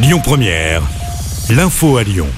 Lyon Première, l'info à Lyon.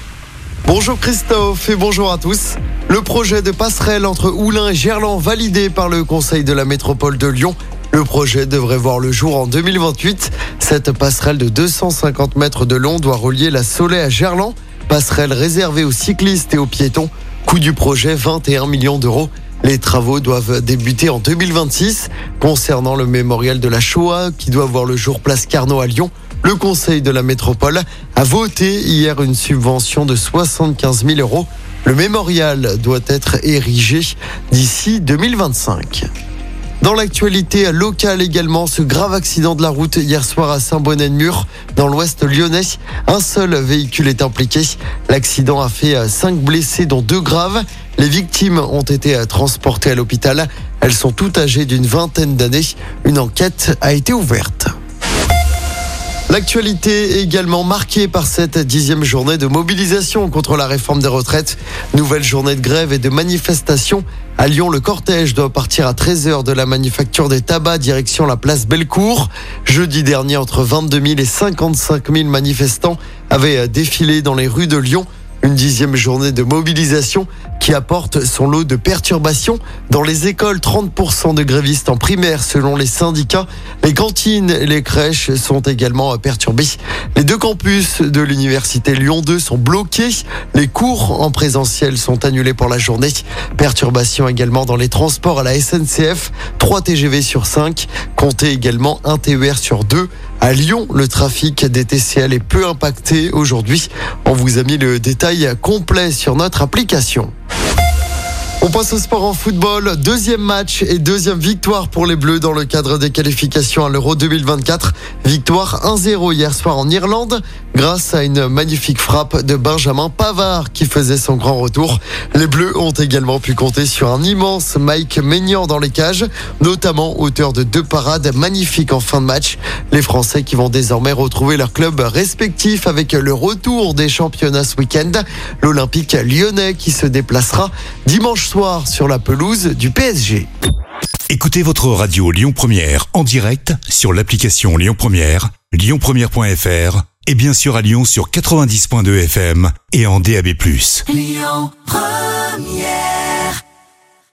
Bonjour Christophe et bonjour à tous. Le projet de passerelle entre Oulin et Gerland validé par le Conseil de la métropole de Lyon. Le projet devrait voir le jour en 2028. Cette passerelle de 250 mètres de long doit relier la Soleil à Gerland. Passerelle réservée aux cyclistes et aux piétons. Coût du projet 21 millions d'euros. Les travaux doivent débuter en 2026. Concernant le mémorial de la Shoah qui doit voir le jour place Carnot à Lyon, le Conseil de la métropole a voté hier une subvention de 75 000 euros. Le mémorial doit être érigé d'ici 2025. Dans l'actualité locale également, ce grave accident de la route hier soir à Saint-Bonnet-de-Mur, dans l'ouest lyonnais. Un seul véhicule est impliqué. L'accident a fait cinq blessés, dont deux graves. Les victimes ont été transportées à l'hôpital. Elles sont toutes âgées d'une vingtaine d'années. Une enquête a été ouverte. L'actualité est également marquée par cette dixième journée de mobilisation contre la réforme des retraites. Nouvelle journée de grève et de manifestation. À Lyon, le cortège doit partir à 13h de la manufacture des tabacs direction la place Bellecour. Jeudi dernier, entre 22 000 et 55 000 manifestants avaient défilé dans les rues de Lyon. Une dixième journée de mobilisation qui apporte son lot de perturbations. Dans les écoles, 30% de grévistes en primaire selon les syndicats. Les cantines et les crèches sont également perturbées. Les deux campus de l'université Lyon 2 sont bloqués. Les cours en présentiel sont annulés pour la journée. Perturbations également dans les transports à la SNCF. 3 TGV sur 5. Comptez également un TER sur 2. À Lyon, le trafic des TCL est peu impacté aujourd'hui. On vous a mis le détail complet sur notre application. On passe au sport en football. Deuxième match et deuxième victoire pour les Bleus dans le cadre des qualifications à l'Euro 2024. Victoire 1-0 hier soir en Irlande grâce à une magnifique frappe de Benjamin Pavard qui faisait son grand retour. Les Bleus ont également pu compter sur un immense Mike Maignan dans les cages, notamment auteur de deux parades magnifiques en fin de match. Les Français qui vont désormais retrouver leur club respectif avec le retour des championnats ce week-end. L'Olympique lyonnais qui se déplacera dimanche soir sur la pelouse du PSG. Écoutez votre radio Lyon Première en direct sur l'application Lyon Première, lyonpremière.fr et bien sûr à Lyon sur 90.2 FM et en DAB+. Lyon Première